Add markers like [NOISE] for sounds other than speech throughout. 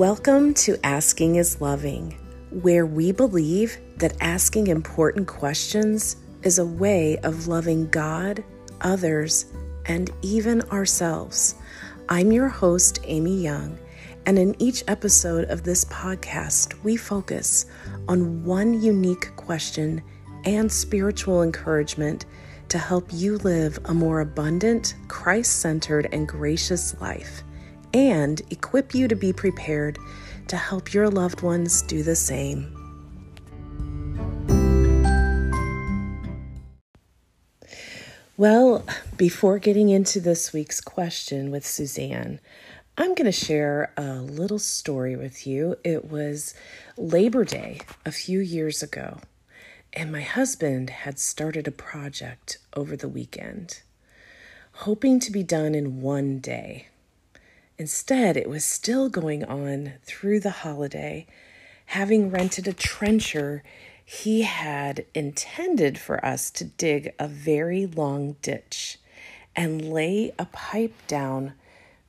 Welcome to Asking is Loving, where we believe that asking important questions is a way of loving God, others, and even ourselves. I'm your host, Amy Young, and in each episode of this podcast, we focus on one unique question and spiritual encouragement to help you live a more abundant, Christ centered, and gracious life and equip you to be prepared to help your loved ones do the same. Well, before getting into this week's question with Suzanne, I'm going to share a little story with you. It was Labor Day a few years ago, and my husband had started a project over the weekend, hoping to be done in one day. Instead, it was still going on through the holiday. Having rented a trencher, he had intended for us to dig a very long ditch and lay a pipe down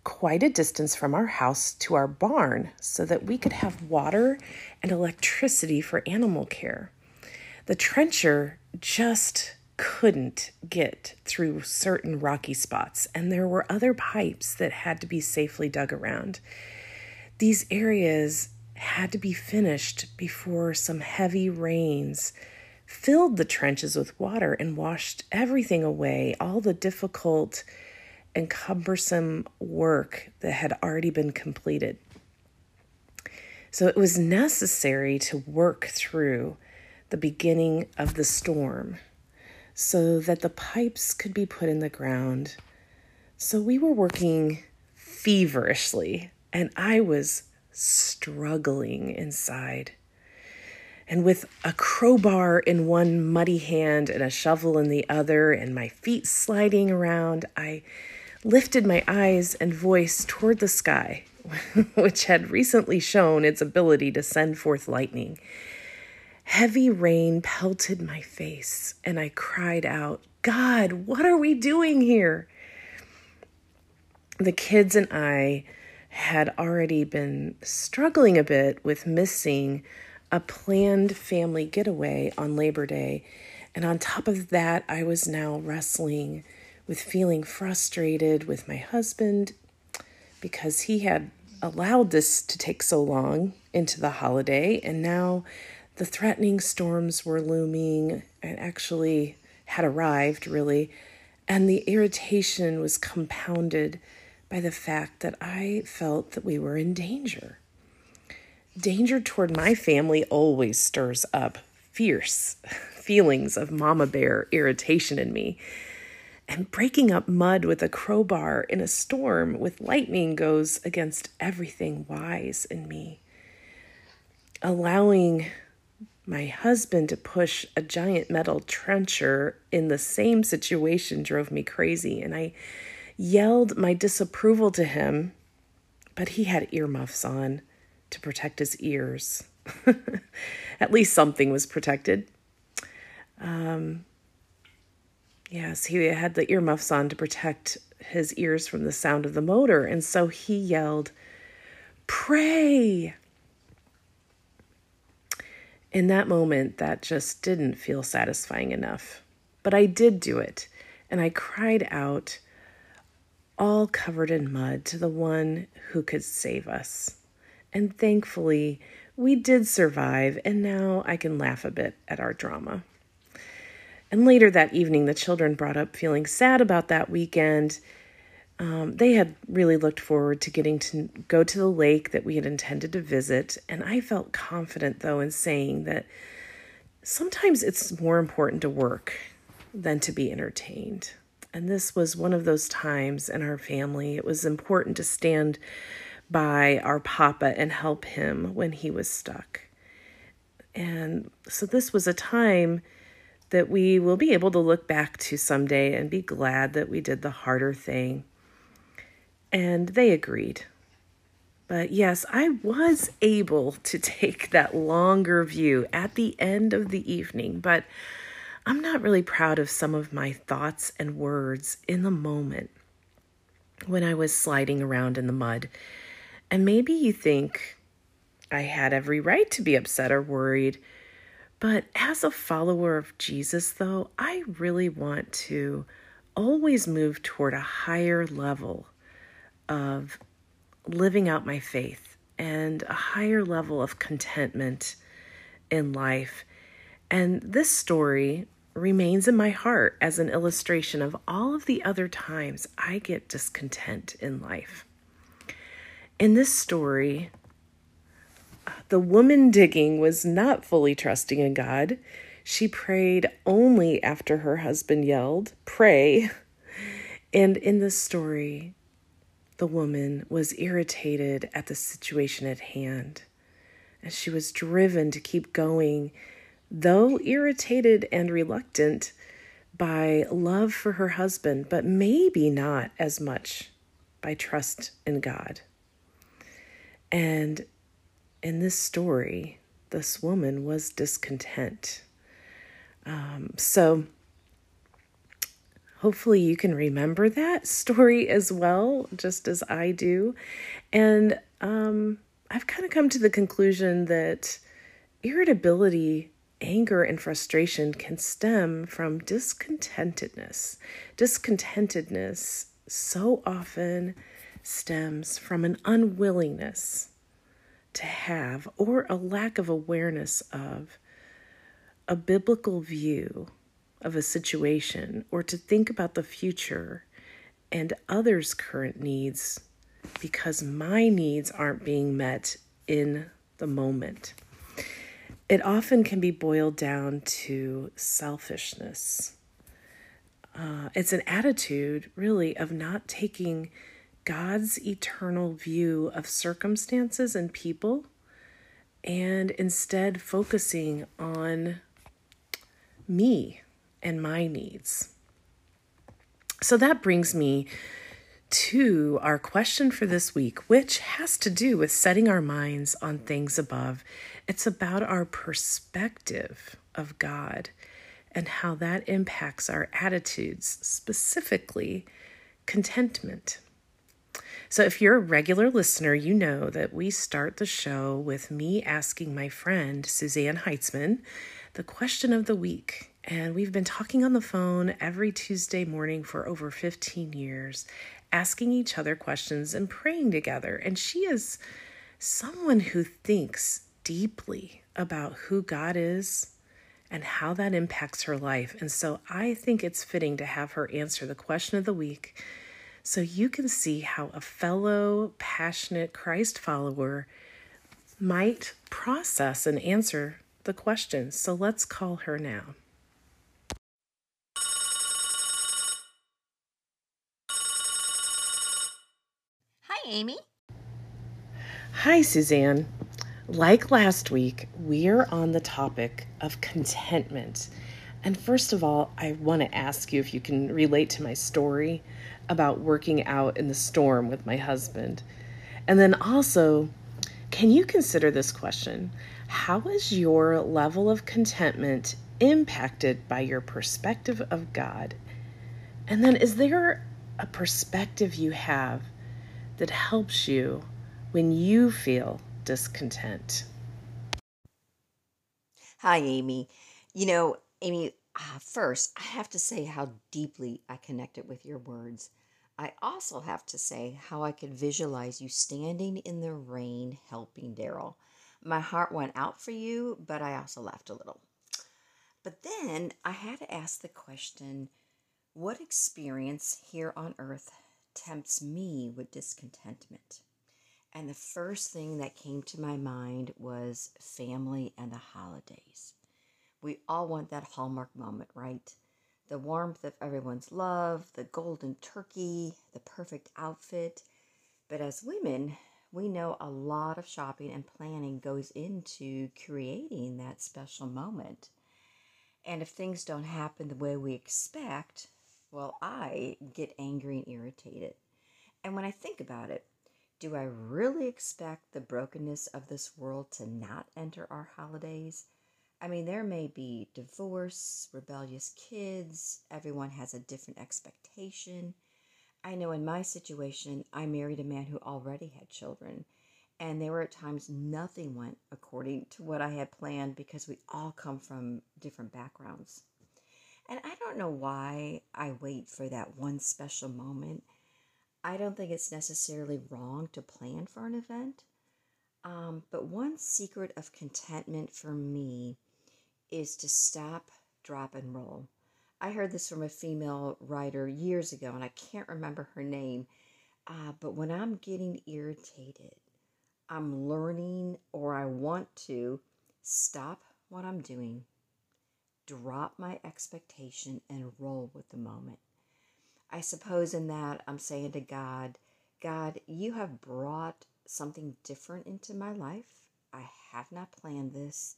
quite a distance from our house to our barn so that we could have water and electricity for animal care. The trencher just couldn't get through certain rocky spots, and there were other pipes that had to be safely dug around. These areas had to be finished before some heavy rains filled the trenches with water and washed everything away, all the difficult and cumbersome work that had already been completed. So it was necessary to work through the beginning of the storm so that the pipes could be put in the ground. So we were working feverishly, and I was struggling inside. And with a crowbar in one muddy hand and a shovel in the other, and my feet sliding around, I lifted my eyes and voice toward the sky, [LAUGHS] which had recently shown its ability to send forth lightning. Heavy rain pelted my face, and I cried out, God, what are we doing here? The kids and I had already been struggling a bit with missing a planned family getaway on Labor Day. And on top of that, I was now wrestling with feeling frustrated with my husband because he had allowed this to take so long into the holiday. And now the threatening storms were looming and actually had arrived, really, and the irritation was compounded by the fact that I felt that we were in danger. Danger toward my family always stirs up fierce [LAUGHS] feelings of mama bear irritation in me. And breaking up mud with a crowbar in a storm with lightning goes against everything wise in me. Allowing my husband to push a giant metal trencher in the same situation drove me crazy, and I yelled my disapproval to him, but he had earmuffs on to protect his ears. [LAUGHS] At least something was protected. Um, yes, he had the earmuffs on to protect his ears from the sound of the motor, and so he yelled, Pray! In that moment, that just didn't feel satisfying enough. But I did do it, and I cried out, all covered in mud, to the one who could save us. And thankfully, we did survive, and now I can laugh a bit at our drama. And later that evening, the children brought up feeling sad about that weekend um, they had really looked forward to getting to go to the lake that we had intended to visit, and I felt confident, though, in saying that sometimes it's more important to work than to be entertained. And this was one of those times in our family. It was important to stand by our papa and help him when he was stuck. And so this was a time that we will be able to look back to someday and be glad that we did the harder thing and they agreed. But yes, I was able to take that longer view at the end of the evening, but I'm not really proud of some of my thoughts and words in the moment when I was sliding around in the mud. And maybe you think I had every right to be upset or worried. But as a follower of Jesus, though, I really want to always move toward a higher level of living out my faith and a higher level of contentment in life. And this story remains in my heart as an illustration of all of the other times I get discontent in life. In this story, the woman digging was not fully trusting in God. She prayed only after her husband yelled, Pray. [LAUGHS] And in this story, the woman was irritated at the situation at hand. And she was driven to keep going though irritated and reluctant by love for her husband, but maybe not as much by trust in God. And in this story, this woman was discontent. Um, so, hopefully, you can remember that [LAUGHS] story as well, just as I do. And um, I've kind of come to the conclusion that irritability anger and frustration can stem from discontentedness. Discontentedness so often stems from an unwillingness to have or a lack of awareness of a biblical view of a situation or to think about the future and others' current needs because my needs aren't being met in the moment it often can be boiled down to selfishness. Uh, it's an attitude, really, of not taking God's eternal view of circumstances and people and instead focusing on me and my needs. So that brings me to our question for this week, which has to do with setting our minds on things above. It's about our perspective of God and how that impacts our attitudes, specifically contentment. So, if you're a regular listener, you know that we start the show with me asking my friend, Suzanne Heitzman, the question of the week. And we've been talking on the phone every Tuesday morning for over 15 years asking each other questions and praying together. And she is someone who thinks deeply about who God is and how that impacts her life. And so I think it's fitting to have her answer the question of the week so you can see how a fellow passionate Christ follower might process and answer the question. So let's call her now. Amy. Hi, Suzanne. Like last week, we're on the topic of contentment. And first of all, I want to ask you if you can relate to my story about working out in the storm with my husband. And then also, can you consider this question? How is your level of contentment impacted by your perspective of God? And then, is there a perspective you have that helps you when you feel discontent. Hi, Amy. You know, Amy, uh, first, I have to say how deeply I connected with your words. I also have to say how I could visualize you standing in the rain helping Daryl. My heart went out for you, but I also laughed a little. But then I had to ask the question what experience here on earth tempts me with discontentment. And the first thing that came to my mind was family and the holidays. We all want that hallmark moment, right? The warmth of everyone's love, the golden turkey, the perfect outfit. But as women, we know a lot of shopping and planning goes into creating that special moment. And if things don't happen the way we expect, well, I get angry and irritated. And when I think about it, do I really expect the brokenness of this world to not enter our holidays? I mean, there may be divorce, rebellious kids, everyone has a different expectation. I know in my situation, I married a man who already had children, And there were at times nothing went according to what I had planned because we all come from different backgrounds. And I don't know why I wait for that one special moment. I don't think it's necessarily wrong to plan for an event. Um, but one secret of contentment for me is to stop, drop, and roll. I heard this from a female writer years ago, and I can't remember her name. Uh, but when I'm getting irritated, I'm learning or I want to stop what I'm doing, drop my expectation, and roll with the moment. I suppose in that I'm saying to God, God, you have brought something different into my life. I have not planned this,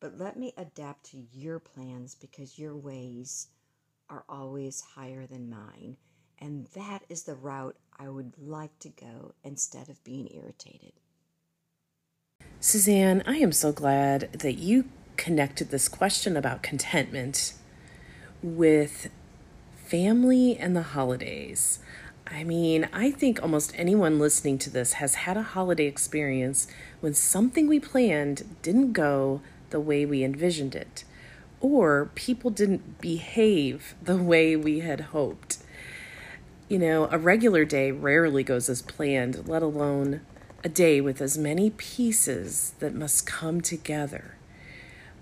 but let me adapt to your plans because your ways are always higher than mine. And that is the route I would like to go instead of being irritated. Suzanne, I am so glad that you connected this question about contentment with family and the holidays. I mean, I think almost anyone listening to this has had a holiday experience when something we planned didn't go the way we envisioned it, or people didn't behave [LAUGHS] the way we had hoped. You know, a regular day rarely goes as planned, let alone a day with as many pieces that must come together,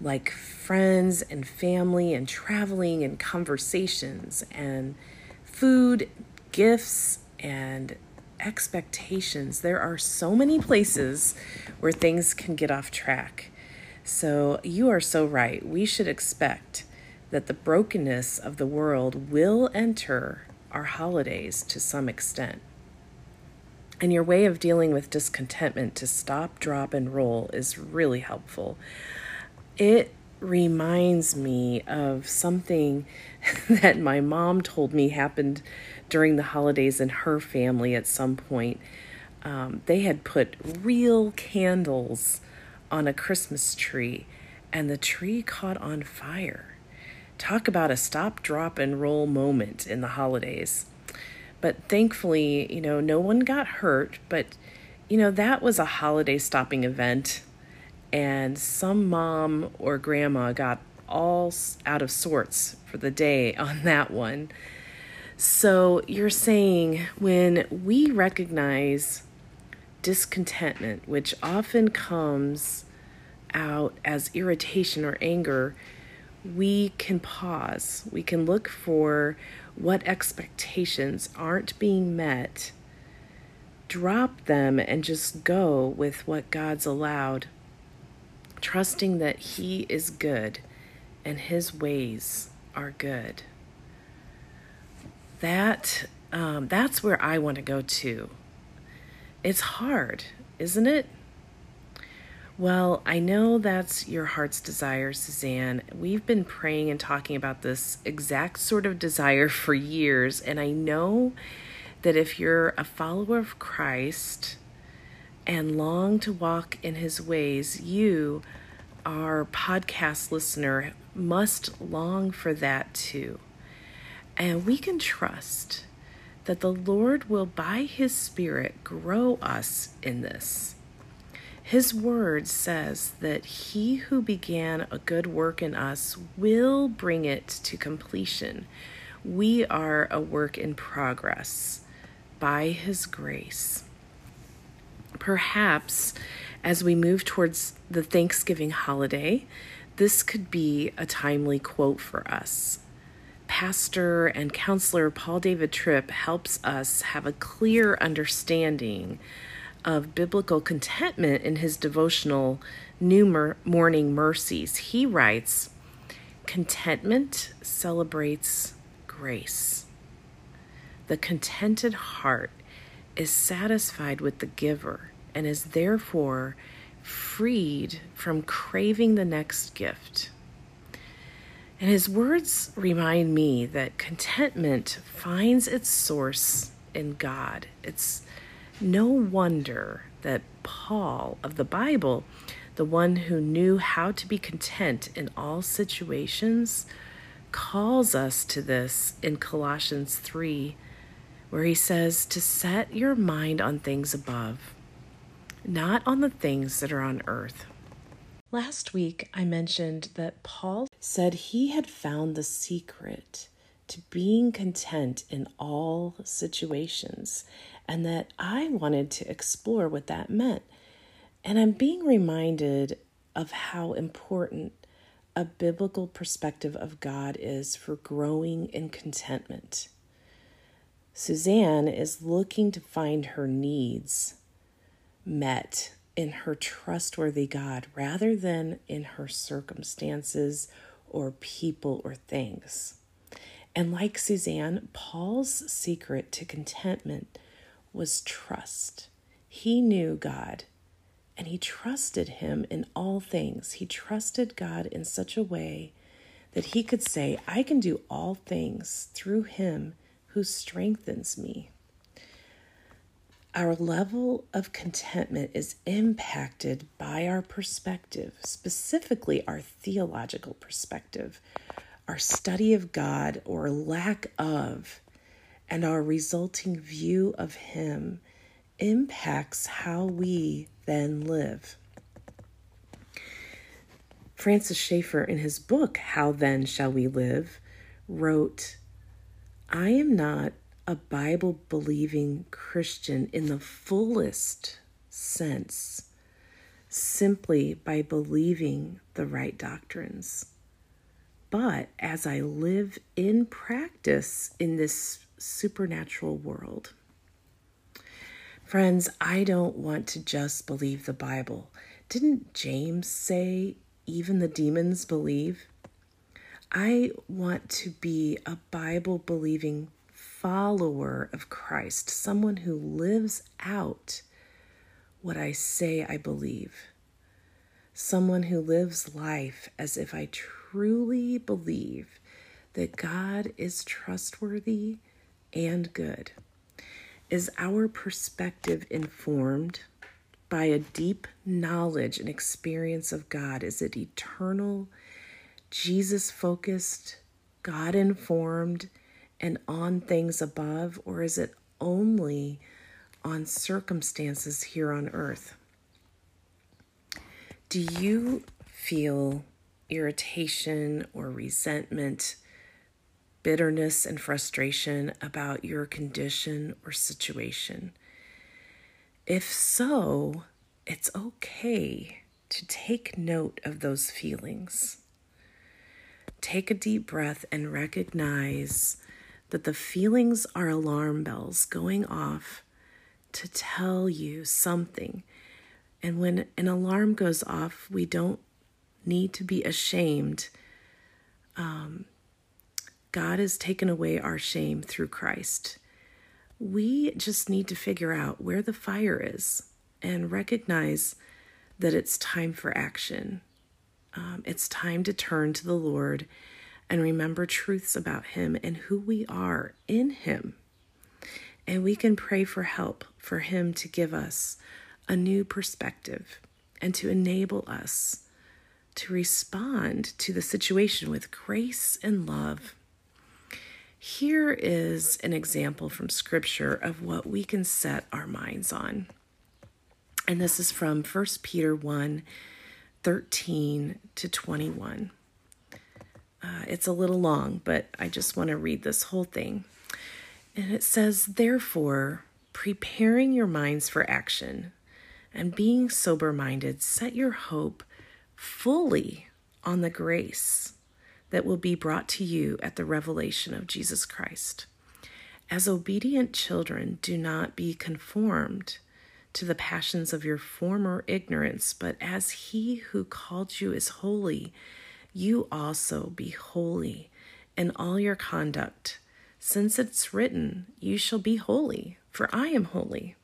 like friends and family, and traveling and conversations, and food, gifts, and expectations. There are so many places where things can get off track. So, you are so right. We should expect that the brokenness of the world will enter our holidays to some extent. And your way of dealing with discontentment to stop, drop, and roll is really helpful. It reminds me of something [LAUGHS] that my mom told me happened during the holidays in her family at some point. Um, they had put real candles on a Christmas tree, and the tree caught on fire. Talk about a stop, drop, and roll moment in the holidays. But thankfully, you know, no one got hurt. But, you know, that was a holiday stopping event. And some mom or grandma got all out of sorts for the day [LAUGHS] on that one. So you're saying when we recognize discontentment, which often comes out as irritation or anger, we can pause. We can look for what expectations aren't being met, drop them and just go with what God's allowed, trusting that He is good and His ways are good. That um, that's where I want to go to. It's hard, isn't it? Well, I know that's your heart's desire, Suzanne. We've been praying and talking about this exact sort of desire for years, and I know that if you're a follower of Christ and long to walk in his ways, you, our podcast listener, must long for that too. And we can trust that the Lord will, by his Spirit, grow us in this. His word says that he who began a good work in us will bring it to completion. We are a work in progress by his grace. Perhaps as we move towards the Thanksgiving holiday, this could be a timely quote for us. Pastor and counselor Paul David Tripp helps us have a clear understanding of biblical contentment in his devotional New Morning Mercies. He writes, Contentment celebrates grace. The contented heart is satisfied with the giver and is therefore freed from craving the next gift. And his words remind me that contentment finds its source in God. It's no wonder that Paul of the Bible, the one who knew how to be content in all situations, calls us to this in Colossians 3, where he says to set your mind on things above, not on the things that are on earth. Last week, I mentioned that Paul said he had found the secret to being content in all situations, and that I wanted to explore what that meant. And I'm being reminded of how important a biblical perspective of God is for growing in contentment. Suzanne is looking to find her needs met in her trustworthy God rather than in her circumstances or people or things. And like Suzanne, Paul's secret to contentment was trust. He knew God and he trusted him in all things. He trusted God in such a way that he could say, I can do all things through him who strengthens me. Our level of contentment is impacted by our perspective, specifically our theological perspective, our study of God or lack of, and our resulting view of Him impacts how we then live. Francis Schaeffer, in his book, How Then Shall We Live, wrote, I am not a Bible believing Christian in the fullest sense simply by believing the right doctrines. But as I live in practice in this supernatural world, friends, I don't want to just believe the Bible. Didn't James say even the demons believe? I want to be a Bible believing follower of Christ, someone who lives out what I say I believe, someone who lives life as if I truly believe that God is trustworthy and good. Is our perspective informed by a deep knowledge and experience of God? Is it eternal, Jesus focused, God informed? and on things above, or is it only on circumstances here on earth? Do you feel irritation or resentment, bitterness, and frustration about your condition or situation? If so, it's okay to take note of those feelings. Take a deep breath and recognize that the feelings are alarm bells going off to tell you something. And when an alarm goes off, we don't need to be ashamed. Um, God has taken away our shame through Christ. We just need to figure out where the fire is and recognize that it's time for action. Um, it's time to turn to the Lord and remember truths about Him and who we are in Him. And we can pray for help for Him to give us a new perspective and to enable us to respond to the situation with grace and love. Here is an example from Scripture of what we can set our minds on. And this is from 1 Peter 1 13 to 21. Uh, it's a little long, but I just want to read this whole thing. And it says, Therefore, preparing your minds for action and being sober minded, set your hope fully on the grace that will be brought to you at the revelation of Jesus Christ. As obedient children, do not be conformed to the passions of your former ignorance, but as He who called you is holy, you also be holy in all your conduct, since it's written, You shall be holy, for I am holy.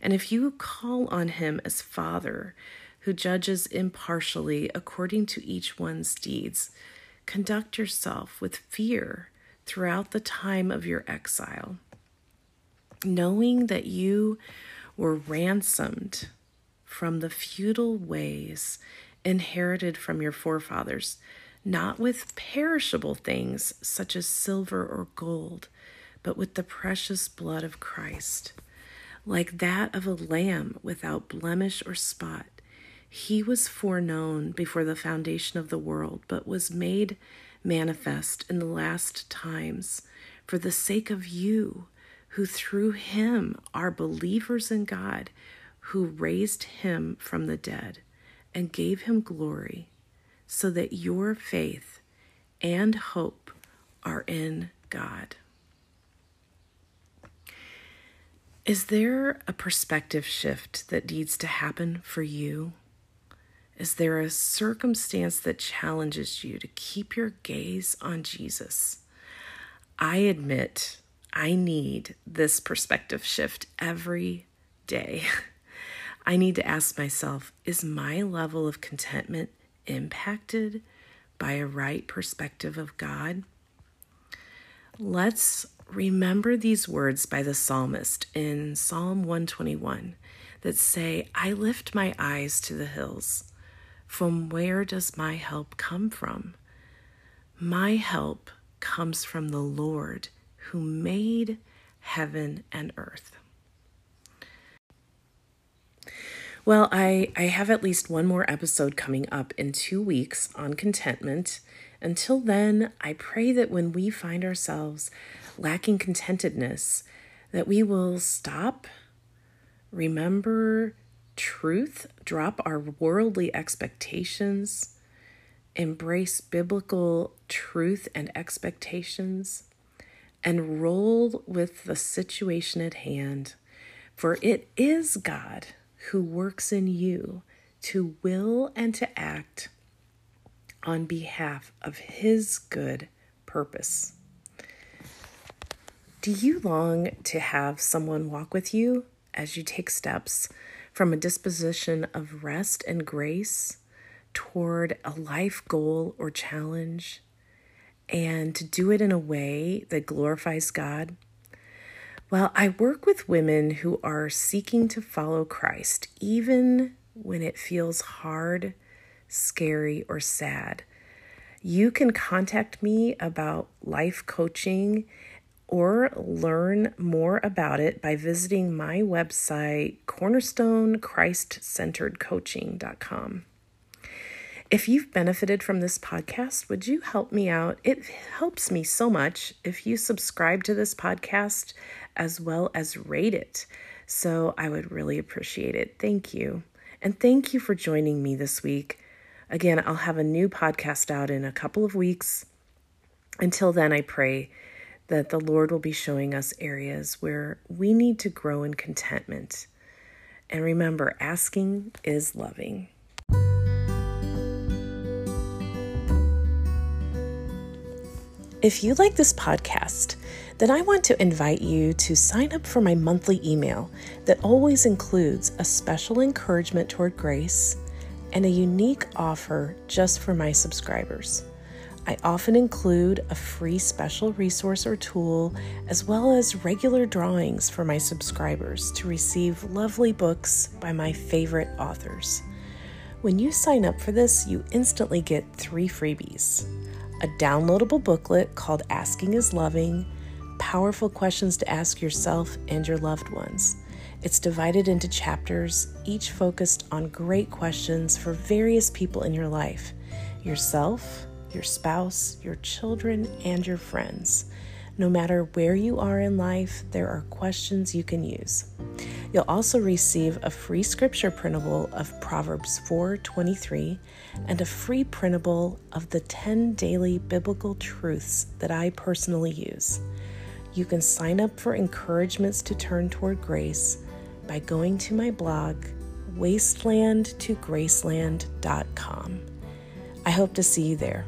And if you call on him as Father, who judges impartially according to each one's deeds, conduct yourself with fear throughout the time of your exile, knowing that you were ransomed from the futile ways inherited from your forefathers, not with perishable things such as silver or gold, but with the precious blood of Christ, like that of a lamb without blemish or spot. He was foreknown before the foundation of the world, but was made manifest in the last times for the sake of you, who through him are believers in God, who raised him from the dead and gave him glory, so that your faith and hope are in God. Is there a perspective shift that needs to happen for you? Is there a circumstance that challenges you to keep your gaze on Jesus? I admit I need this perspective shift every day. [LAUGHS] I need to ask myself is my level of contentment impacted by a right perspective of God? Let's remember these words by the psalmist in Psalm 121 that say, I lift my eyes to the hills. From where does my help come from? My help comes from the Lord who made heaven and earth. Well, I, I have at least one more episode coming up in two weeks on contentment. Until then, I pray that when we find ourselves lacking contentedness, that we will stop, remember truth, drop our worldly expectations, embrace biblical truth and expectations, and roll with the situation at hand. For it is God who works in you to will and to act on behalf of His good purpose. Do you long to have someone walk with you as you take steps from a disposition of rest and grace toward a life goal or challenge and to do it in a way that glorifies God? Well, I work with women who are seeking to follow Christ, even when it feels hard, scary, or sad. You can contact me about life coaching or learn more about it by visiting my website, cornerstonechristcenteredcoaching.com. If you've benefited from this podcast, would you help me out? It helps me so much if you subscribe to this podcast as well as rate it. So I would really appreciate it. Thank you. And thank you for joining me this week. Again, I'll have a new podcast out in a couple of weeks. Until then, I pray that the Lord will be showing us areas where we need to grow in contentment. And remember, asking is loving. If you like this podcast, then I want to invite you to sign up for my monthly email that always includes a special encouragement toward grace and a unique offer just for my subscribers. I often include a free special resource or tool, as well as regular drawings for my subscribers to receive lovely books by my favorite authors. When you sign up for this, you instantly get three freebies a downloadable booklet called Asking is Loving, powerful questions to ask yourself and your loved ones. It's divided into chapters, each focused on great questions for various people in your life yourself, your spouse, your children, and your friends. No matter where you are in life, there are questions you can use. You'll also receive a free scripture printable of Proverbs 4:23 and a free printable of the 10 daily biblical truths that I personally use. You can sign up for encouragements to turn toward grace by going to my blog wastelandtograceland.com. I hope to see you there.